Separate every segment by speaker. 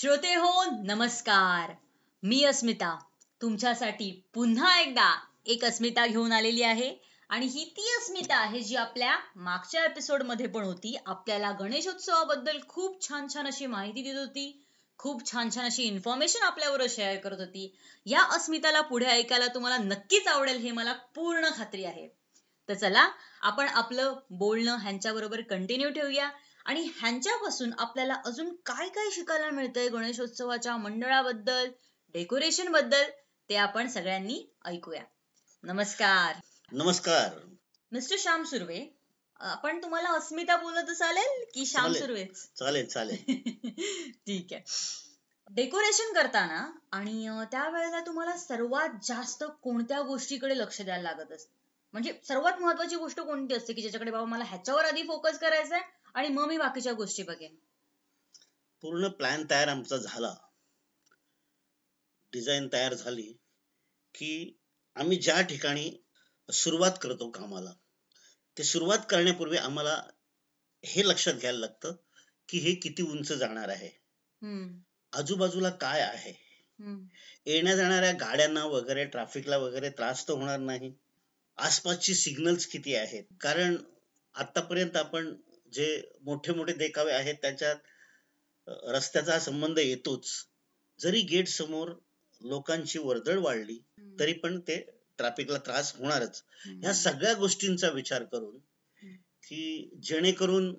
Speaker 1: श्रोते हो नमस्कार. मी अस्मिता. तुमच्यासाठी पुन्हा एकदा एक अस्मिता घेऊन आलेली आहे. आणि ही ती अस्मिता आहे जी आपल्या मागच्या एपिसोडमध्ये पण होती. आपल्याला गणेशोत्सवाबद्दल खूप छान छान अशी माहिती देत होती. खूप छान छान अशी इन्फॉर्मेशन आपल्याबरोबर शेअर करत होती. या अस्मिताला पुढे ऐकायला तुम्हाला नक्कीच आवडेल हे मला पूर्ण खात्री आहे. तर चला आपण आपलं बोलणं ह्यांच्याबरोबर कंटिन्यू ठेवूया. आणि ह्यांच्यापासून आपल्याला अजून काय काय शिकायला मिळतंय गणेशोत्सवाच्या मंडळाबद्दल डेकोरेशनबद्दल ते आपण सगळ्यांनी ऐकूया. नमस्कार.
Speaker 2: नमस्कार.
Speaker 1: मिस्टर श्याम सुर्वे आपण तुम्हाला अस्मिता बोलत चालेल की श्याम. सुर्वेच
Speaker 2: चालेल चालेल.
Speaker 1: ठीक आहे. डेकोरेशन करताना आणि त्यावेळेला तुम्हाला सर्वात जास्त कोणत्या गोष्टीकडे लक्ष द्यायला लागत असतं म्हणजे सर्वात महत्वाची गोष्ट कोणती असते की ज्याच्याकडे बाबा मला ह्याच्यावर आधी फोकस करायचा आहे आणि मग मी बाकीच्या गोष्टी बघेन.
Speaker 2: पूर्ण प्लॅन तयार आमचा झाला. डिझाईन तयार झाली की आम्ही ज्या ठिकाणी सुरुवात करतो कामाला ते सुरुवात करण्यापूर्वी आम्हाला हे लक्षात घ्यायला लागतं की हे किती उंच जाणार आहे. आजूबाजूला काय आहे? येण्या जाणाऱ्या गाड्यांना वगैरे ट्रॅफिकला वगैरे त्रास तर होणार नाही. आसपासची सिग्नल्स किती आहेत? कारण आतापर्यंत आपण जे मोठे मोठे देखावे आहेत त्याच्यात रस्त्याचा संबंध येतोच. जरी गेट समोर लोकांची वर्दळ वाढली तरी पण ते ट्रॅफिकला त्रास होणारच. ह्या सगळ्या गोष्टींचा विचार करून. की जेणेकरून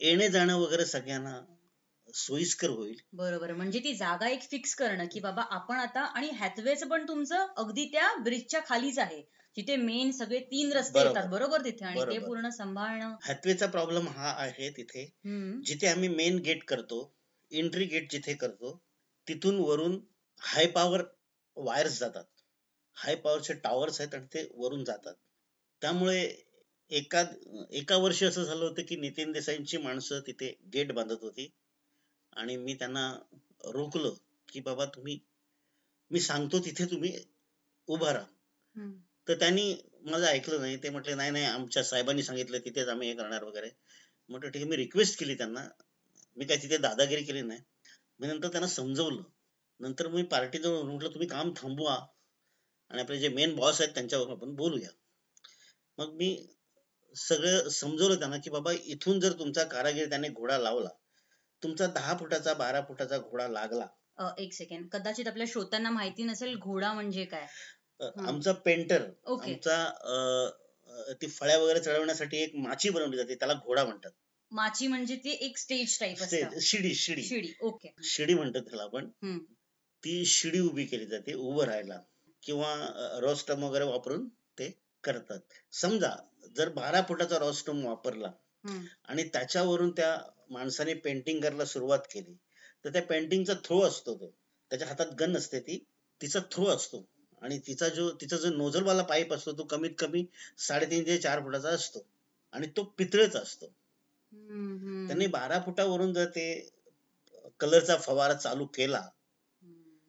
Speaker 2: येणे जाणं वगैरे सगळ्यांना सोयीस्कर होईल.
Speaker 1: बरोबर. म्हणजे ती जागा एक फिक्स करणं की बाबा आपण आता आणि हॅथवेच पण तुमचं अगदी त्या ब्रिजच्या खालीच आहे. जिथे मेन सगळे तीन रस्ते. येतात बरोबर. तिथे? आणि ते. पूर्ण सांभाळणं.
Speaker 2: हॅथवेचा प्रॉब्लेम हा आहे तिथे. जिथे आम्ही मेन गेट करतो एंट्री गेट जिथे करतो तिथून वरून हाय पॉवर वायर्स जातात. हाय पॉवरचे टॉवर्स आहेत आणि ते वरून जातात. त्यामुळे एका एका वर्षी असं झालं होतं की नितीन देसाईंची माणसं तिथे गेट बांधत होती. आणि मी त्यांना रोखलं की बाबा तुम्ही मी सांगतो तिथे तुम्ही उभा राहा. तर त्यांनी माझं ऐकलं नाही. ते म्हटले नाही नाही आमच्या साहेबांनी सांगितलं तिथेच आम्ही हे करणार वगैरे. म्हटलं ठीक आहे मी रिक्वेस्ट केली त्यांना. मी काय तिथे दादागिरी केली नाही. मी नंतर त्यांना समजवलं. नंतर मी पार्टीजवळ म्हटलं तुम्ही काम थांबवा. आणि आपले जे मेन बॉस आहेत त्यांच्यावर आपण बोलूया. मग मी सगळं समजवलं त्यांना की बाबा इथून जर तुमचा कारागीर त्याने घोडा लावला तुमचा दहा फुटाचा बारा फुटाचा घोडा लागला.
Speaker 1: एक सेकंड कदाचित आपल्या श्रोत्यांना माहिती नसेल घोडा म्हणजे काय.
Speaker 2: आमचा पेंटर आमचा ती फळ्या वगैरे चढवण्यासाठी एक माची बनवली जाते त्याला घोडा म्हणतात.
Speaker 1: माची म्हणजे ते एक स्टेज टाईप
Speaker 2: शिडी शिडी.
Speaker 1: शिडी ओके.
Speaker 2: शिडी म्हणतात त्याला आपण. ती शिडी उभी केली जाते उभं राहायला. किंवा रोस्टम वगैरे वापरून ते करतात. समजा जर बारा फुटाचा रोस्टम वापरला. आणि त्याच्यावरून त्या माणसाने पेंटिंग करायला सुरुवात केली तर त्या पेंटिंगचा थ्रो असतो तो. त्याच्या हातात गन असते ती तिचा थ्रो असतो. आणि तिचा जो तिचा जो नोझलवाला पाईप असतो तो कमीत कमी साडेतीन ते चार फुटाचा असतो आणि तो पितळेचा असतो. त्यांनी बारा फुटावरून जर ते कलरचा फवारा चालू केला.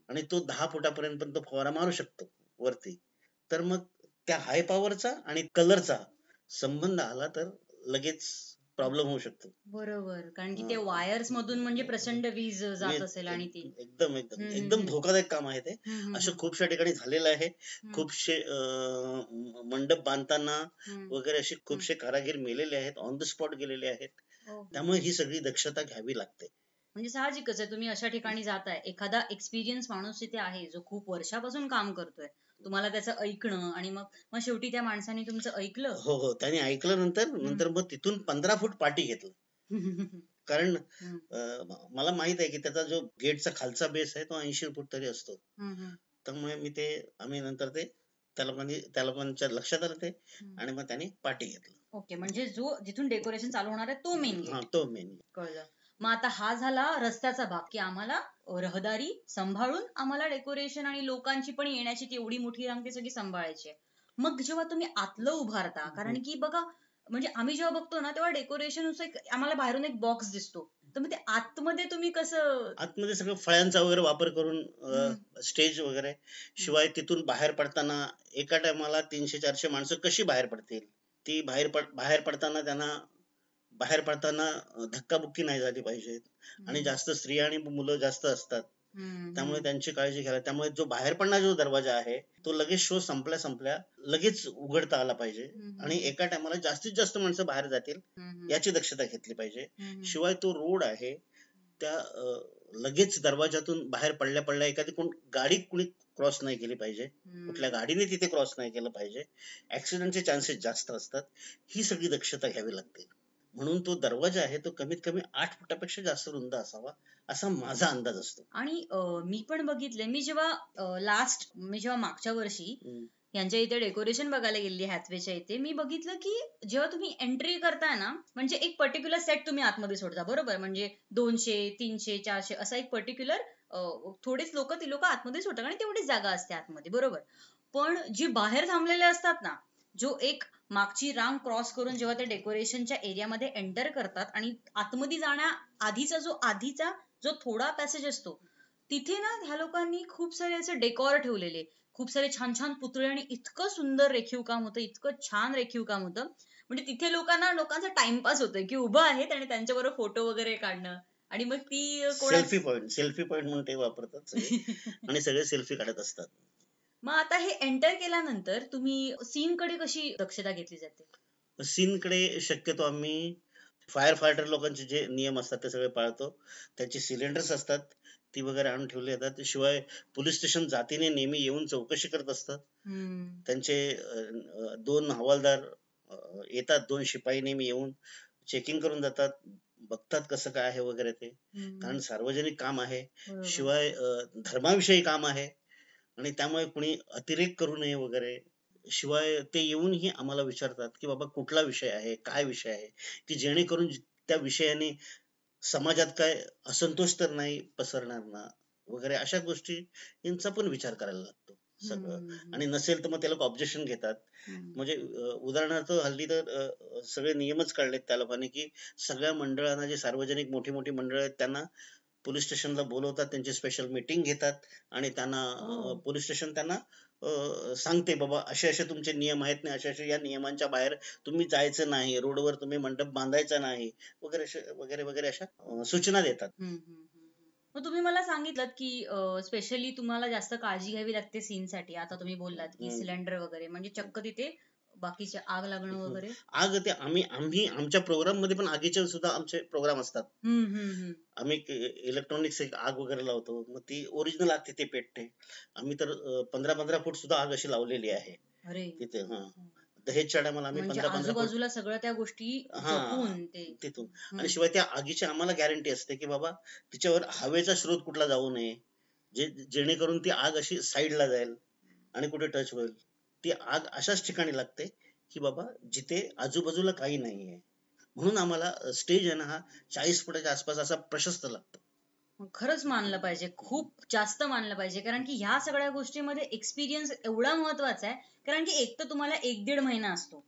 Speaker 2: आणि तो दहा फुटापर्यंत पण तो फवारा मारू शकतो वरती तर मग त्या हाय पॉवरचा आणि कलरचा संबंध आला तर लगेच प्रॉब्लेम होऊ शकतो.
Speaker 1: बरोबर. कारण की ते
Speaker 2: हा.
Speaker 1: वायर्स मधून म्हणजे प्रचंड वीज जात असेल आणि ती.
Speaker 2: एकदम एकदम एकदम. धोकादायक काम आहे ते. असं खूपशा ठिकाणी झालेलं आहे. खूपशे मंडप बांधताना. वगैरे असे खूपशे कारागीर मेलेले आहेत ऑन द स्पॉट गेलेले आहेत.
Speaker 1: हो.
Speaker 2: त्यामुळे ही सगळी दक्षता घ्यावी लागते.
Speaker 1: म्हणजे साहजिकच आहे. तुम्ही अशा ठिकाणी जाताय. एखादा एक्सपिरियन्स माणूस तिथे आहे जो खूप वर्षापासून काम करतोय. तुम्हाला त्याचं ऐकणं आणि मग मग शेवटी त्या माणसाने तुमचं ऐकलं?
Speaker 2: हो हो. त्याने ऐकलं नंतर नंतर मग तिथून पंधरा फूट पाठी घेतलं. कारण मला माहीत आहे की त्याचा जो गेटचा खालचा बेस आहे तो ऐंशी फूट तरी असतो. त्यामुळे मी ते आम्ही नंतर ते त्या लोकांनी त्या लोकांच्या लक्षात आलं ते. आणि मग त्यांनी पाठी घेतलं.
Speaker 1: ओके. म्हणजे जो जिथून डेकोरेशन चालू होणार आहे तो मेन
Speaker 2: तो मेन
Speaker 1: कळलं. मग आता हा झाला रस्त्याचा भाग की आम्हाला रहदारी सांभाळून आम्हाला डेकोरेशन आणि लोकांची पण येण्याची तेवढी मोठी रांग ती सगळी सांभाळायची. मग जेव्हा तुम्ही आतलं उभारता कारण की बघा म्हणजे आम्ही जेव्हा बघतो ना तेव्हा डेकोरेशन आम्हाला बाहेरून एक बॉक्स दिसतो. तर मग ते आतमध्ये तुम्ही कसं
Speaker 2: आतमध्ये सगळं फळ्यांचा वगैरे वापर करून स्टेज वगैरे. शिवाय तिथून बाहेर पडताना एका टायमाला तीनशे चारशे माणसं कशी बाहेर पडतील? ती बाहेर पड बाहेर पडताना त्यांना बाहेर पडताना धक्काबुक्की नाही झाली पाहिजे. आणि जास्त स्त्रिया आणि मुलं जास्त असतात. त्यामुळे. त्यांची काळजी घ्यायला त्यामुळे जो बाहेर पडणारा जो दरवाजा आहे तो लगेच शो संपल्या संपल्या लगेच उघडता आला पाहिजे. आणि एका टायमाला जास्तीत जास्त माणसं बाहेर जातील. याची दक्षता घेतली पाहिजे. शिवाय तो रोड आहे त्या लगेच दरवाजातून बाहेर पडल्या पडल्या एखादी कोण गाडी कुणी क्रॉस नाही केली पाहिजे. कुठल्या गाडीने तिथे क्रॉस नाही केलं पाहिजे. ऍक्सिडेंटचे चान्सेस जास्त असतात. ही सगळी दक्षता घ्यावी लागते. म्हणून तो दरवाजा आहे तो कमीत कमी आठ फुटापेक्षा जास्त रुंद असावा असा माझा अंदाज असतो.
Speaker 1: आणि मी पण बघितलंय मी जेव्हा लास्ट मी जेव्हा मागच्या वर्षी. यांच्या इथे डेकोरेशन बघायला गेली हॅथवेच्या इथे मी बघितलं की जेव्हा तुम्ही एंट्री करताय ना म्हणजे एक पर्टिक्युलर सेट तुम्ही आतमध्ये सोडता बरोबर? म्हणजे दोनशे तीनशे चारशे असा एक पर्टिक्युलर थोडेच लोक ती लोक आतमध्ये सोडतात आणि तेवढीच जागा असते आतमध्ये बरोबर? पण जी बाहेर थांबलेले असतात ना जो एक मागची रांग क्रॉस करून जेव्हा ते डेकोरेशनच्या एरियामध्ये एंटर करतात आणि आतमध्ये जाण्या आधीचा जो आधीचा जो थोडा पॅसेज असतो तिथे ना ह्या लोकांनी खूप सारे असे डेकॉर ठेवलेले. खूप सारे छान छान पुतळे आणि इतकं सुंदर रेखीव काम होतं इतकं छान रेखीव काम होतं. म्हणजे तिथे लोकांना लोकांचा टाइमपास होतोय की उभं आहेत आणि त्यांच्याबरोबर फोटो वगैरे काढणं. आणि मग ती कोणा
Speaker 2: सेल्फी पॉइंट सेल्फी पॉइंट म्हणून ते वापरतात. आणि सगळे सेल्फी काढत असतात.
Speaker 1: मग आता हे एंटर केल्यानंतर तुम्ही सीन कडे कशी दक्षता घेतली जाते?
Speaker 2: सीन कडे शक्यतो आम्ही फायर फायटर लोकांचे जे नियम असतात ते सगळे पाळतो. त्यांचे सिलेंडर्स असतात ती वगैरे आणून ठेवले जातात. शिवाय पोलीस स्टेशन जातीने नेहमी येऊन चौकशी करत असतात. त्यांचे दोन हवालदार येतात दोन शिपाई नेहमी येऊन चेकिंग करून जातात. बघतात कसं काय आहे वगैरे ते. कारण सार्वजनिक काम आहे. शिवाय धर्माविषयी काम आहे. आणि त्यामुळे कुणी अतिरेक करू नये वगैरे शिवाय ते येऊनही आम्हाला विचारतात की बाबा कुठला विषय आहे काय विषय आहे की जेणेकरून त्या विषयाने समाजात काय असंतोष तर नाही पसरणार ना वगैरे अशा गोष्टी यांचा पण विचार करायला लागतो सगळं. आणि नसेल तर मग त्याला ऑब्जेक्शन घेतात. म्हणजे उदाहरणार्थ हल्ली तर सगळे नियमच काढलेत त्या लोकांनी की सगळ्या मंडळांना जे सार्वजनिक मोठी मोठी मंडळ आहेत त्यांना पोलीस स्टेशनला बोलवतात त्यांची स्पेशल मीटिंग घेतात आणि त्यांना
Speaker 1: Oh.
Speaker 2: पोलीस स्टेशन त्यांना सांगते बाबा असे असे तुमचे नियम आहेत ना अशा अशा या नियमांच्या बाहेर तुम्ही जायचं नाही रोडवर तुम्ही मंडप बांधायचा नाही वगैरे वगैरे वगैरे अशा सूचना देतात.
Speaker 1: मग तुम्ही मला सांगितलं की स्पेशली तुम्हाला जास्त काळजी घ्यावी लागते सीन साठी आता तुम्ही बोललात की. सिलेंडर वगैरे म्हणजे चक्क तिथे बाकीचे आग लागणं. वगैरे?
Speaker 2: आग ते आम्ही आम्ही आमच्या प्रोग्राममध्ये पण आगीचे सुद्धा आमचे प्रोग्राम असतात.
Speaker 1: हम्म, हम्म, हम्म.
Speaker 2: आम्ही इलेक्ट्रॉनिक्स एक आग वगैरे लावतो. मग ती ओरिजिनल आग तिथे पेटते. आम्ही तर पंधरा पंधरा फूट सुद्धा आग अशी लावलेली आहे.
Speaker 1: अरे.
Speaker 2: तिथे हा. दहेजच्या टायमाला आम्ही
Speaker 1: म्हणजे
Speaker 2: पंधरा
Speaker 1: आजूबाजूला सगळ्या त्या गोष्टी
Speaker 2: हा. तिथून. आणि शिवाय त्या आगीची आम्हाला गॅरंटी असते की बाबा तिच्यावर हवेचा स्रोत कुठला जाऊ नये. जे जेणेकरून ती आग अशी साईडला जाईल आणि कुठे टच होईल. ती आग अशाच ठिकाणी लागते की बाबा जिथे आजूबाजूला काही नाहीये. म्हणून आम्हाला स्टेज आहे ना हा चाळीस फुटाच्या आसपास असा प्रशस्त लागतो.
Speaker 1: खरंच मानलं पाहिजे खूप जास्त मानलं पाहिजे. कारण की ह्या सगळ्या गोष्टीमध्ये एक्सपिरियन्स एवढा महत्त्वाचा आहे कारण की एक तर तुम्हाला एक दीड महिना असतो.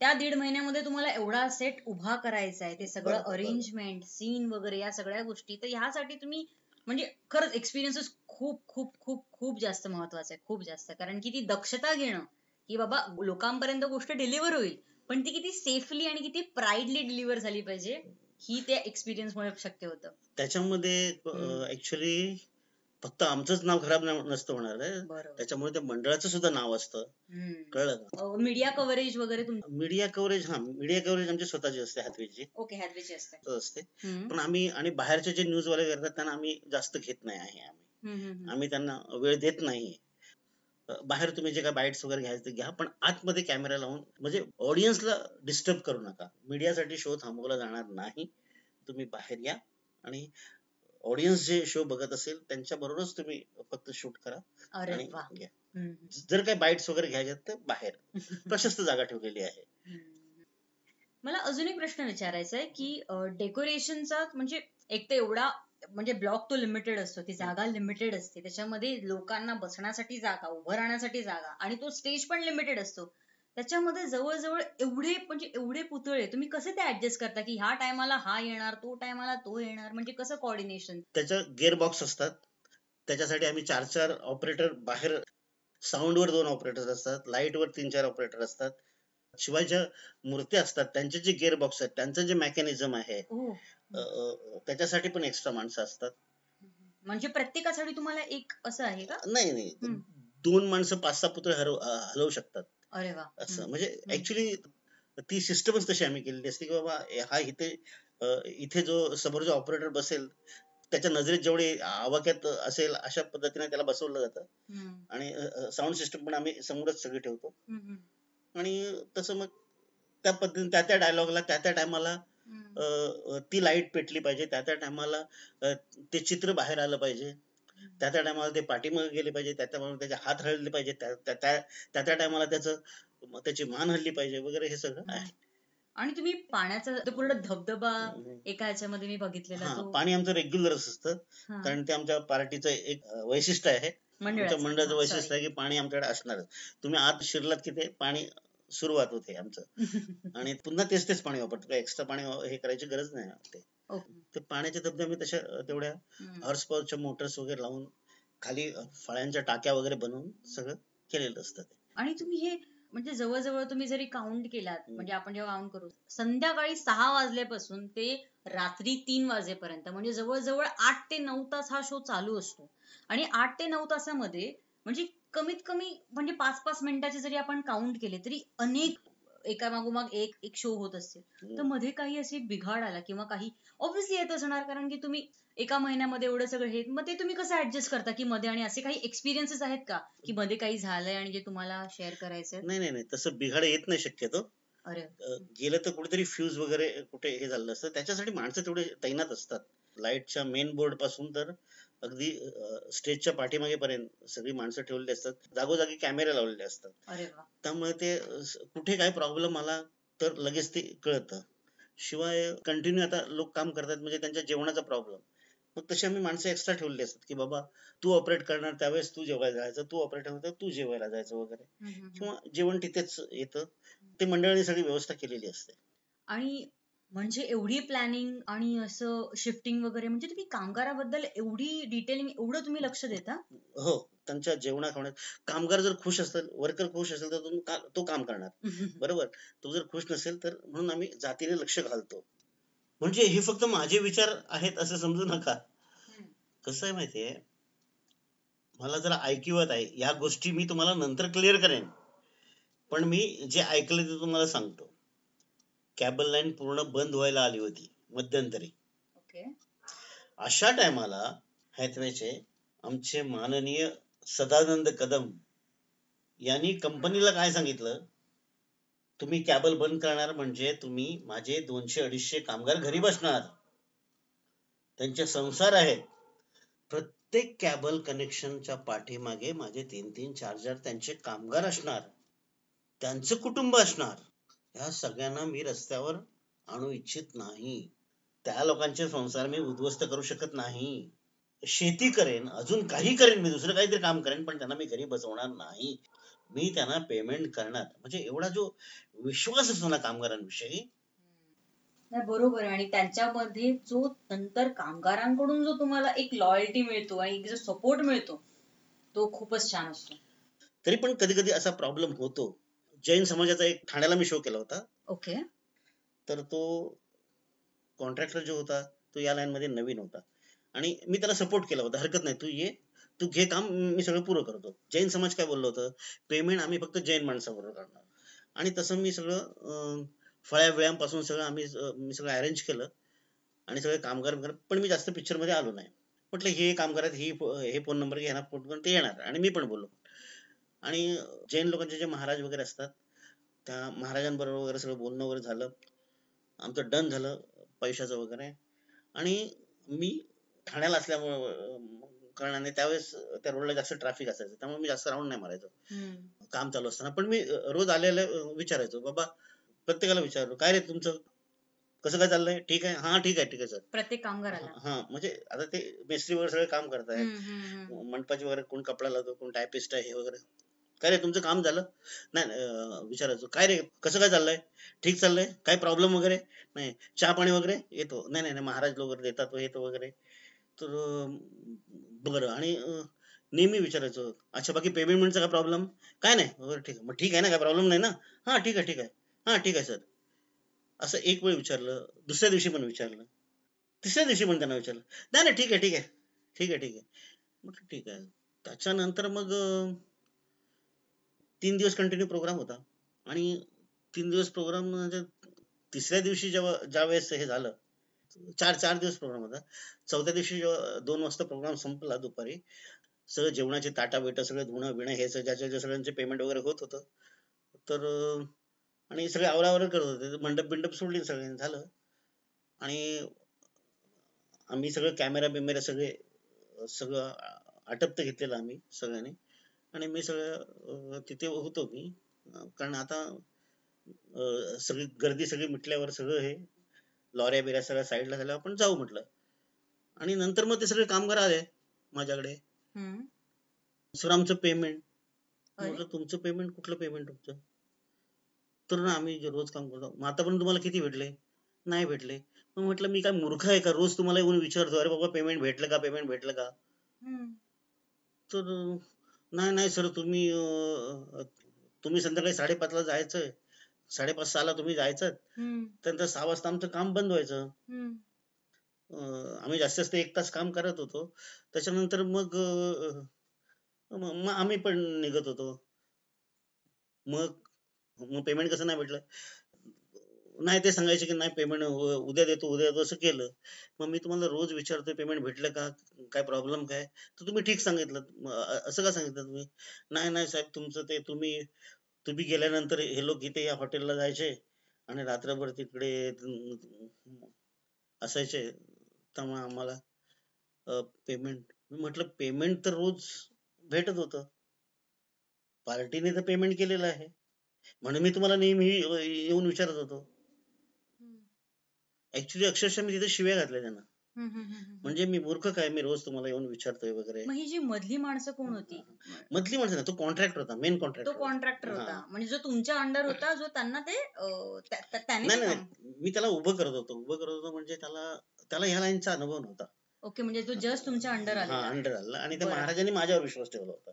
Speaker 1: त्या दीड महिन्यामध्ये तुम्हाला एवढा सेट उभा करायचा आहे ते सगळं. अरेंजमेंट सीन वगैरे या सगळ्या गोष्टी. तर ह्यासाठी तुम्ही म्हणजे खरंच एक्सपिरियन्सेस खूप खूप खूप खूप जास्त महत्वाचं आहे खूप जास्त. कारण की ती दक्षता घेणं की बाबा लोकांपर्यंत गोष्ट डिलिव्हर होईल पण ती किती सेफली आणि किती प्राईडली डिलिव्हर झाली पाहिजे ही त्या एक्सपिरियन्स मुळे शक्य होतं.
Speaker 2: त्याच्यामध्ये. ऍक्च्युली फक्त आमचंच नाव खराब नसतं होणार आहे त्याच्यामुळे त्या मंडळाचं सुद्धा नाव असतं. कळलं का?
Speaker 1: मीडिया कव्हरेज वगैरे
Speaker 2: मीडिया कव्हरेज हा मीडिया कव्हरेज आमची स्वतःची असते हातवीची.
Speaker 1: ओके असते.
Speaker 2: पण आम्ही आणि बाहेरचे जे न्यूज वाले करतात त्यांना आम्ही जास्त घेत नाही आहे आम्ही. आम्ही त्यांना वेळ देत नाही. बाहेर तुम्ही जे काय बाईट्स वगैरे घ्यायचे ते घ्या पण आतमध्ये कॅमेरा लावून म्हणजे ऑडियन्सला डिस्टर्ब करू नका. मीडियासाठी शो थांबवला जाणार नाही. तुम्ही बाहेर या आणि ऑडियन्स जे शो बघत असेल त्यांच्या बरोबरच तुम्ही फक्त शूट करा
Speaker 1: अरे
Speaker 2: आणि घ्या. जर काय बाईट्स वगैरे घ्यायच्यात तर बाहेर. प्रशस्त जागा ठेवलेली आहे.
Speaker 1: मला अजून एक प्रश्न विचारायचा आहे की डेकोरेशनचा म्हणजे एक तर एवढा म्हणजे ब्लॉक तो लिमिटेड असतो ती जागा लिमिटेड असते. त्याच्यामध्ये लोकांना बसण्यासाठी जागा उभं राहण्यासाठी जागा आणि तो स्टेज पण लिमिटेड असतो. त्याच्यामध्ये जवळजवळ एवढे म्हणजे एवढे पुतळे तुम्ही कसे ते ऍडजस्ट करता की ह्या टायमाला हा येणार तो टायमाला तो येणार म्हणजे कसं कॉर्डिनेशन
Speaker 2: त्याच्या गेअर बॉक्स असतात. त्याच्यासाठी आम्ही चार चार ऑपरेटर बाहेर साऊंड वर दोन ऑपरेटर असतात लाइट वर तीन चार ऑपरेटर असतात शिवायच्या मूर्त्या असतात त्यांचे जे गिअर बॉक्स आहेत त्यांचं जे मेकॅनिझम आहे अ, त्याच्यासाठी पण एक्स्ट्रा माणसं असतात.
Speaker 1: म्हणजे प्रत्येकासाठी तुम्हाला एक असं आहे का?
Speaker 2: नाही नाही. दोन माणसं पाच सहा पुतळे हलवू शकतात.
Speaker 1: अरे वा
Speaker 2: असं. म्हणजे ऍक्च्युली ती सिस्टमच तशी आम्ही केलेली असते की बाबा हा इथे इथे जो समोर जो ऑपरेटर बसेल त्याच्या नजरेत जेवढे आवाक्यात असेल अशा पद्धतीने त्याला बसवलं जातं. आणि साऊंड सिस्टम पण आम्ही समोरच सगळी ठेवतो. आणि तसं मग त्या पद्धतीने त्या त्या डायलॉगला त्या त्या टायमाला. ती लाइट पेटली पाहिजे त्या त्या टायमाला ते चित्र बाहेर आलं पाहिजे त्या त्या टायमाला ते पाठीमागे गेले पाहिजे त्या त्या त्याचे हात हलले पाहिजे त्या त्या टायमाला त्याचं त्याची मान हलली पाहिजे वगैरे हे सगळं आहे
Speaker 1: आणि तुम्ही पाण्याचा तो पूर्ण धबधबा. एका ह्याच्यामध्ये मी बघितलेला
Speaker 2: पाणी आमचं रेग्युलरच असतं. कारण ते आमच्या पार्टीचं एक वैशिष्ट्य आहे
Speaker 1: मंडळाचं.
Speaker 2: वैशिष्ट्य आहे की पाणी आमच्याकडे असणारच तुम्ही आत शिरलात की ते पाणी सुरुवात होते आमचं. आणि पुन्हा तेच तेच पाणी वापरतो एक्स्ट्रा पाणी हे करायची गरज नाही ते
Speaker 1: ओके.
Speaker 2: ते पाण्याचे धबधबे तशा तेवढ्या. हॉर्स पॉवरच्या मोटर्स वगैरे लावून खाली फळ्यांच्या टाक्या वगैरे बनवून सगळं केलेलं असतं
Speaker 1: आणि तुम्ही हे म्हणजे जवळजवळ तुम्ही जरी काउंट केलात. म्हणजे आपण जेव्हा काउंट करू संध्याकाळी सहा वाजल्यापासून ते रात्री तीन वाजेपर्यंत म्हणजे जवळजवळ आठ ते नऊ तास हा शो चालू असतो आणि आठ ते नऊ तासामध्ये म्हणजे कमीत कमी म्हणजे पाच पाच मिनिटाचे जरी आपण काउंट केले तरी अनेक एका मागोमाग एक एक शो होत असतील तर
Speaker 2: हम्म.
Speaker 1: मध्ये काही असे बिघाड आला किंवा काही ऑब्व्हियसली येत असणार कारण की तुम्ही एका महिन्यामध्ये एवढं सगळं हे मग ते तुम्ही कसं ऍडजस्ट करता की मध्ये आणि असे काही एक्सपिरियन्सेस आहेत का? की मध्ये काही झालंय आणि जे तुम्हाला शेअर करायचंय?
Speaker 2: नाही नाही नाही. तसं बिघाड येत नाही शक्यतो.
Speaker 1: अरे.
Speaker 2: गेलं तर कुठेतरी फ्यूज वगैरे कुठे हे झालं असतं. त्याच्यासाठी माणसं तेवढे तैनात असतात. लाईटच्या मेन बोर्डपासून तर अगदी स्टेजच्या पाठीमागे पर्यंत सगळी माणसं ठेवलेली असतात. जागोजागी कॅमेरे लावलेले असतात. त्यामुळे ते कुठे काय प्रॉब्लेम आला तर लगेच ते कळतं. शिवाय कंटिन्यू आता लोक काम करतात म्हणजे त्यांच्या जेवणाचा प्रॉब्लेम मग तशी आम्ही माणसं एक्स्ट्रा ठेवलेली असतात की बाबा तू ऑपरेट करणार त्यावेळेस तू जेवायला जायचं. तू ऑपरेट करणार तू जेवायला जायचं वगैरे. किंवा जेवण तिथेच येतं. ते मंडळाने सगळी व्यवस्था केलेली असते.
Speaker 1: आणि म्हणजे एवढी प्लॅनिंग आणि असं शिफ्टिंग वगैरे म्हणजे तुम्ही कामगाराबद्दल एवढी डिटेलिंग एवढं तुम्ही लक्ष देता?
Speaker 2: हो त्यांच्या जेवणा खावण्यात. कामगार जर खुश असेल वर्कर खुश असेल तर तो काम करणार. बरोबर? तो जर खुश नसेल तर म्हणून आम्ही जातीने लक्ष घालतो. म्हणजे हे फक्त माझे विचार आहेत असं समजू नका. कसं आहे माहितीये? मला जरा ऐकिवत आहे. या गोष्टी मी तुम्हाला नंतर क्लिअर करेन. पण मी जे ऐकलं ते तुम्हाला सांगतो. कॅबल लाईन पूर्ण बंद व्हायला आली होती मध्यंतरी. अशा टायमाला हॅथवेचे आमचे माननीय सदानंद कदम यांनी कंपनीला काय सांगितलं? तुम्ही कॅबल बंद करणार म्हणजे तुम्ही माझे दोनशे अडीचशे कामगार घरी बसणार. त्यांचे संसार आहेत. प्रत्येक कॅबल कनेक्शनच्या पाठीमागे माझे तीन तीन चार चार त्यांचे कामगार असणार. त्यांचं कुटुंब असणार. या सगळ्यांना मी रस्त्यावर आणू इच्छित नाही. त्या लोकांचे संसार मी उद्ध्वस्त करू शकत नाही. शेती करेन अजून काही करेन मी दुसरं काहीतरी काम करेन पण त्यांना मी घरी बसवणार नाही. मी त्यांना पेमेंट करणार. म्हणजे एवढा जो विश्वास असतो ना कामगारांविषयी
Speaker 1: नाही बरोबर आहे. आणि त्यांच्यामध्ये जो नंतर कामगारांकडून जो तुम्हाला एक लॉयल्टी मिळतो आणि एक जो सपोर्ट मिळतो तो खूपच छान असतो.
Speaker 2: तरी पण कधी कधी असा प्रॉब्लेम होतो. जैन समाजाचा एक ठाण्याला मी शो केला होता.
Speaker 1: ओके
Speaker 2: तर तो कॉन्ट्रॅक्टर जो होता तो या लाईन मध्ये नवीन होता. आणि मी त्याला सपोर्ट केला होता. हरकत नाही तू ये तू घे काम मी सगळं पुरं करतो. जैन समाज काय बोललो होतं? पेमेंट आम्ही फक्त जैन माणसाबरोबर करणार. आणि तसं मी सगळं फळ्या वेळांपासून सगळं आम्ही मी सगळं अरेंज केलं. आणि सगळे कामगार पण मी जास्त पिक्चरमध्ये आलो नाही. म्हटलं हे कामगार आहेत ही हे फोन नंबर घे ह्यांना फोन करून ते येणार. आणि मी पण बोललो. आणि जैन लोकांचे जे महाराज वगैरे असतात त्या महाराजांबरोबर वगैरे सगळं बोलणं वगैरे झालं. आमचं डन झालं पैशाचं वगैरे. आणि मी ठाण्याला असल्यामुळे कारणाने त्यावेळेस त्या रोडला जास्त ट्रॅफिक असायचं. त्यामुळे मी जास्त राऊंड नाही मारायचो. काम चालू असताना. पण मी रोज आलेल्या विचारायचो बाबा प्रत्येकाला विचारलो काय रे तुमचं? कसं काय चाललंय? ठीक आहे. हा ठीक आहे ठीक आहे सर.
Speaker 1: प्रत्येक कामगाराला.
Speaker 2: हा म्हणजे आता ते मेस्त्री वगैरे सगळे काम
Speaker 1: हम्म.
Speaker 2: मंडपाची वगैरे कोण कपडा लावतो कोण टायपिस्ट आहे हे वगैरे. काय रे तुमचं काम झालं? नाही विचारायचं विचारायचो काय रे कसं काय चाललंय? ठीक चाललंय? काय प्रॉब्लेम वगैरे? नाही चहा पाणी वगैरे? येतो. नाही नाही नाही, महाराज वगैरे देतात येतो वगैरे. तर बरं आणि नेहमी विचारायचो अच्छा बाकी पेमेंटचा काय प्रॉब्लेम काय नाही. ठीक आहे. मग ठीक आहे ना काय प्रॉब्लेम नाही ना? हा ठीक आहे ठीक आहे. हा ठीक आहे सर. असं एक वेळ विचारलं दुसऱ्या दिवशी पण विचारलं. तिसऱ्या दिवशी पण त्यांना विचारलं. नाही नाही ठीक आहे ठीक आहे. ठीक आहे ठीक आहे. ठीक आहे. त्याच्यानंतर मग तीन दिवस कंटिन्यू प्रोग्राम होता. आणि तीन दिवस प्रोग्राम म्हणजे तिसऱ्या दिवशी जेव्हा ज्या वेळेस हे झालं चार चार दिवस प्रोग्राम होता. चौथ्या दिवशी जेव्हा दोन वाजता प्रोग्राम संपला दुपारी सगळं जेवणाचे ताटा बेटा सगळं धुणं बिणं हे ज्याच्या सगळ्यांचे पेमेंट वगैरे होत होतं तर आणि सगळे आवरावर करत होते. मंडप बिंडप सोडली सगळ्यांनी झालं. आणि आम्ही सगळं कॅमेरा बिमेरा सगळे सगळं आटपत घेतलेलं आम्ही सगळ्यांनी. आणि मी सगळं तिथे होतो मी. कारण आता सगळी गर्दी सगळी मिटल्यावर सगळं हे लॉऱ्या बिऱ्या सगळ्या साईडला झाल्यावर आपण जाऊ म्हटलं. आणि नंतर मग ते सगळे कामगार आले माझ्याकडे. सर आमचं पेमेंट. म्हटलं तुमचं पेमेंट कुठलं पेमेंट तुमचं? तर ना आम्ही जे रोज काम करतो मग आतापर्यंत तुम्हाला किती भेटले? नाही भेटले. मग म्हटलं मी काय मूर्ख आहे का? रोज तुम्हाला येऊन विचारतो अरे बाबा पेमेंट भेटलं का? पेमेंट भेटलं का. तर नाही नाही सर तुम्ही अं, तुम्ही संध्याकाळी साडेपाचला जायचंय. साडेपाच सहाला तुम्ही जायचं
Speaker 1: हम्म.
Speaker 2: त्यानंतर सहा वाजता आमचं काम बंद व्हायचं.
Speaker 1: हम्म.
Speaker 2: अं, आम्ही जास्तीत जास्त एक तास काम करत होतो. त्याच्यानंतर मग अं, म- मग आम्ही पण निघत होतो. मग मग पेमेंट कसं नाही भेटलं? नाही ते सांगायचे की नाही पेमेंट उद्या देतो उद्या देतो असं केलं. मग मी तुम्हाला रोज विचारतोय पेमेंट भेटलं का? काय प्रॉब्लेम काय? तर तुम्ही ठीक सांगितलं. असं का सांगितलं तुम्ही? नाही नाही साहेब तुमचं ते तुम्ही तुम्ही गेल्यानंतर हे लोक इथे या हॉटेलला जायचे आणि रात्रभर तिकडे असायचे. त्यामुळे आम्हाला पेमेंट मी म्हटलं पेमेंट तर रोज भेटत होतं. पार्टीने तर पेमेंट केलेलं आहे. म्हणून मी तुम्हाला नेहमी येऊन विचारत होतो. ऍक्च्युली अक्षरशः मी तिथे शिव्या घातल्या त्यांना. म्हणजे मी मूर्ख काय? मी रोज तुम्हाला येऊन विचारतोय वगैरे.
Speaker 1: ही जी मधली माणसं कोण होती?
Speaker 2: मधली माणसं ना तो कॉन्ट्रॅक्टर होता मेन
Speaker 1: तो
Speaker 2: कॉन्ट्रॅक्टर
Speaker 1: कॉन्ट्रॅक्टर
Speaker 2: हा.
Speaker 1: होता. म्हणजे जो तुमच्या अंडर होता जो त्यांना ते
Speaker 2: नाही
Speaker 1: ते.
Speaker 2: मी त्याला उभं करत होतो. उभं करत होतो म्हणजे त्याला त्याला ह्या लाईनचा अनुभव नव्हता.
Speaker 1: ओके म्हणजे तो जस्ट तुमच्या अंडर आला
Speaker 2: अंडर आला आणि त्या. महाराजांनी माझ्यावर विश्वास ठेवला होता.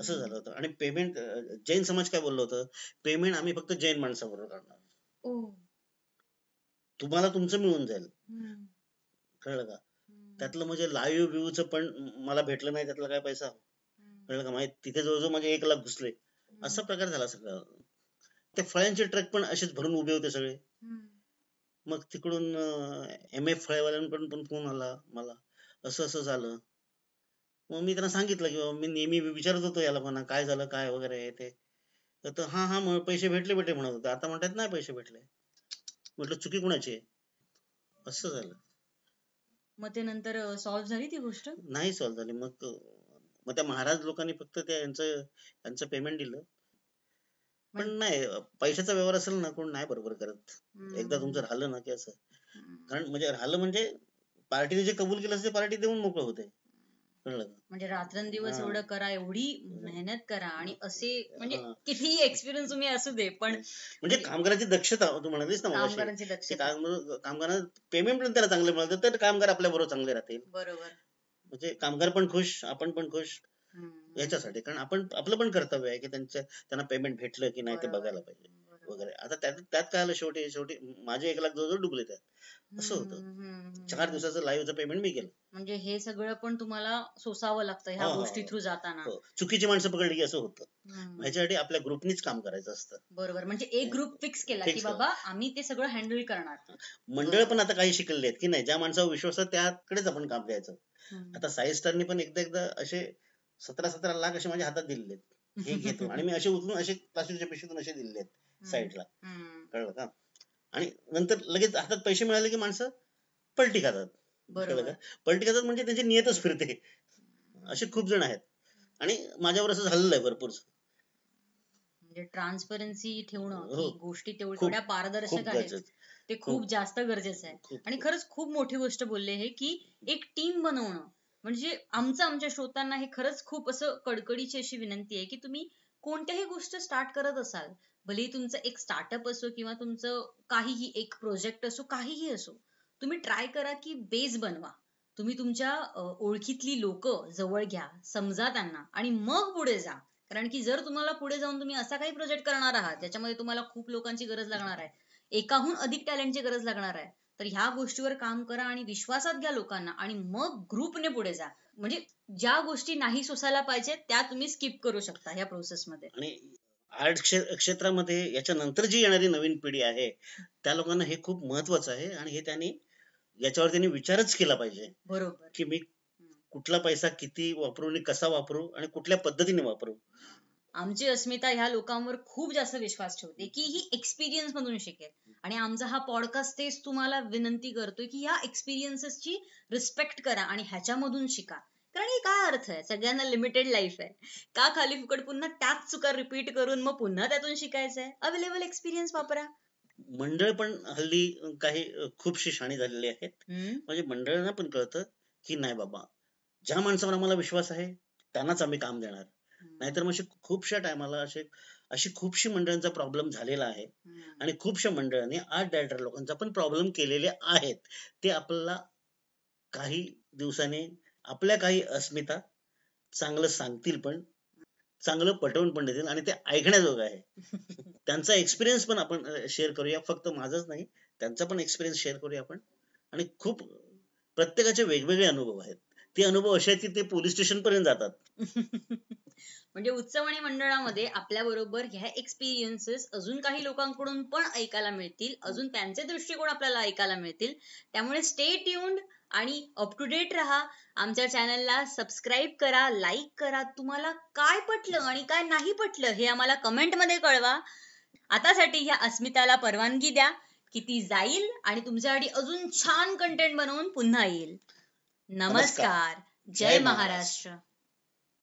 Speaker 2: असं झालं होतं. आणि पेमेंट जैन समाज काय बोललं होतं? पेमेंट आम्ही फक्त जैन माणसाबरोबर करणार तुम्हाला तुमचं मिळून जाईल. कळलं का. त्यातलं म्हणजे लाईव्ह व्ह्यूच पण मला भेटलं नाही त्यातला काय पैसा. कळलं का? माहिती? तिथे जवळजवळ माझे एक लाख घुसले. असा प्रकार झाला सगळं. ते फळ्यांचे ट्रक पण असेच भरून उभे होते सगळे. मग तिकडून एम एफ फळेवाल्यांकडून पण फोन आला मला. असं असं झालं. मग मी त्यांना सांगितलं की मी नेहमी विचारत होतो याला म्हणा काय झालं काय वगैरे हे ते. तर हा हा मग पैसे भेटले भेटले म्हणत होते. आता म्हणतात नाही पैसे भेटले. म्हटलं चुकी कुणाची आहे? असं झालं.
Speaker 1: मग ते नंतर सॉल्व्ह झाली ती गोष्ट?
Speaker 2: नाही सॉल्व्ह झाली. मग मग त्या महाराज लोकांनी फक्त त्या यांचं यांचं पेमेंट दिलं. पण नाही पैशाचा व्यवहार असेल ना कोण नाही बरोबर करत. एकदा तुमचं राहिलं ना की असं. कारण म्हणजे राहिलं म्हणजे पार्टीने जे कबूल केलं असते पार्टी देऊन मोकळं होते. कळलं?
Speaker 1: म्हणजे रात्रंदिवस. एवढं करा एवढी मेहनत करा आणि असे म्हणजे. कितीही एक्सपिरियन्स तुम्ही असू दे पण
Speaker 2: म्हणजे कामगाराची दक्षता तू म्हणालीस ना.
Speaker 1: कामगारांची दक्षता
Speaker 2: कामगार कामगारांना पेमेंट पण त्याला चांगलं मिळतं तर कामगार आपल्या बरोबर चांगले राहतील
Speaker 1: बरोबर
Speaker 2: म्हणजे कामगार पण खुश आपण पण खुश. याच्यासाठी कारण आपण आपलं पण कर्तव्य आहे की त्यांच्या त्यांना पेमेंट भेटलं की नाही ते. बघायला पाहिजे. वगैरे आता त्यात त्यात काय आलं शेवटी शेवटी माझे एक लाख जवळजवळ डुबले त्यात असं होतं. चार दिवसाचं लाईव्हचं पेमेंट मी केलं
Speaker 1: म्हणजे हे सगळं पण तुम्हाला सोसावं लागतं ह्या
Speaker 2: हो, हो,
Speaker 1: गोष्टी. थ्रू जाताना
Speaker 2: हो. चुकीची माणसं पकडली की असं होतं. ह्याच्यासाठी आपल्या ग्रुपनीच काम करायचं असतं
Speaker 1: बरोबर म्हणजे एक ग्रुप फिक्स केला की. बाबा आम्ही ते सगळं हँडल करणार
Speaker 2: मंडळ पण आता काही शिकलेले आहेत की नाही ज्या माणसावर विश्वास आहे त्याकडेच आपण काम द्यायचं. आता साई स्टारनी पण एकदा एकदा असे सतरा सतरा लाख असे माझ्या हातात दिलेले आहेत हे घेतो आणि मी असे उचलून असे प्लास्टिकच्या पिशवीतून असे दिलेले आहेत. साईडला. कळलं का? आणि नंतर लगेच हातात पैसे मिळाले की माणसं पलटी खातात. कळलं का? पलटी खातात म्हणजे त्यांची नियतच फिरते. असे खूप जण आहेत. आणि माझ्यावर असं झालेलं आहे भरपूर.
Speaker 1: म्हणजे ट्रान्सपरन्सी ठेवणं
Speaker 2: हो.
Speaker 1: गोष्टी तेवढ्या पारदर्शक आहेत. ते खूप जास्त गरजेचं आहे. आणि खरंच खूप मोठी गोष्ट बोलले हे की एक टीम बनवणं. म्हणजे आमचं आमच्या श्रोतांना हे खरंच खूप असं कडकडीची अशी विनंती आहे की तुम्ही कोणत्याही गोष्ट स्टार्ट करत असाल भलेही तुमचं एक स्टार्टअप असो किंवा तुमचं काहीही एक प्रोजेक्ट असो काहीही असो तुम्ही ट्राय करा की बेस बनवा. तुम्ही तुमच्या ओळखीतली लोक जवळ घ्या समजा त्यांना आणि मग पुढे जा. कारण की जर तुम्हाला पुढे जाऊन तुम्ही असा काही प्रोजेक्ट करणार आहात ज्याच्यामध्ये तुम्हाला खूप लोकांची गरज लागणार आहे एकाहून अधिक टॅलेंटची गरज लागणार आहे तर ह्या गोष्टीवर काम करा आणि विश्वासात घ्या लोकांना आणि मग ग्रुपने पुढे जा. म्हणजे ज्या गोष्टी नाही सोसायला पाहिजे त्या तुम्ही स्किप करू शकता ह्या प्रोसेसमध्ये
Speaker 2: आणि आर्ट क्षेत्रामध्ये याच्या नंतर जी येणारी नवीन पिढी आहे त्या लोकांना हे खूप महत्वाचं आहे आणि हे त्यांनी याच्यावर त्यांनी विचारच केला पाहिजे.
Speaker 1: बरोबर.
Speaker 2: की मी कुठला पैसा किती वापरू आणि कसा वापरू आणि कुठल्या पद्धतीने वापरू?
Speaker 1: आमची अस्मिता ह्या लोकांवर खूप जास्त विश्वास ठेवते की ही एक्सपिरियन्स मधून शिकेल. आणि आमचा हा पॉडकास्ट तेच तुम्हाला विनंती करतोय की या एक्सपिरियन्सेसची रिस्पेक्ट करा आणि ह्याच्यामधून शिका. कारण हे काय अर्थ आहे? सगळ्यांना लिमिटेड लाईफ आहे. का खाली फुकट पुन्हा त्याच चुका रिपीट करून मग पुन्हा त्यातून शिकायचं आहे? अवेलेबल एक्सपिरियन्स वापरा.
Speaker 2: मंडळ पण हल्ली काही खूपशी शाणी झालेली आहेत. म्हणजे मंडळांना पण कळतं की नाही बाबा ज्या माणसावर आम्हाला विश्वास आहे त्यांनाच आम्ही काम देणार. नाहीतर मग खूपशा टायमाला असे अशी खूपशी मंडळांचा प्रॉब्लेम झालेला आहे. आणि खूपशा मंडळांनी आर्ट डायरेक्टर लोकांचा पण प्रॉब्लेम केलेले आहेत. ते आपल्याला काही दिवसांनी आपल्या काही अस्मिता चांगलं सांगतील पण चांगलं पटवून पण देतील आणि ते ऐकण्याजोगं आहे. त्यांचा एक्सपिरियन्स पण आपण शेअर करूया. फक्त माझाच नाही त्यांचा पण एक्सपिरियन्स शेअर करूया आपण. आणि खूप प्रत्येकाचे वेगवेगळे अनुभव आहेत. ते अनुभव असे आहेत की ते पोलीस स्टेशन पर्यंत जातात.
Speaker 1: म्हणजे उत्सव आणि मंडळामध्ये आपल्या बरोबर ह्या एक्सपिरियन्सेस अजून काही लोकांकडून पण ऐकायला मिळतील. अजून त्यांचे दृष्टिकोन आपल्याला ऐकायला मिळतील. त्यामुळे स्टे ट्यून्ड आणि अप टू डेट राहा. आमच्या चॅनलला सबस्क्राईब करा लाईक करा. तुम्हाला काय पटलं आणि काय नाही पटलं हे आम्हाला कमेंटमध्ये कळवा. आतासाठी ह्या अस्मिताला परवानगी द्या. की ती जाईल आणि तुमच्यासाठी अजून छान कंटेंट बनवून पुन्हा येईल. नमस्कार. जय महाराष्ट्र.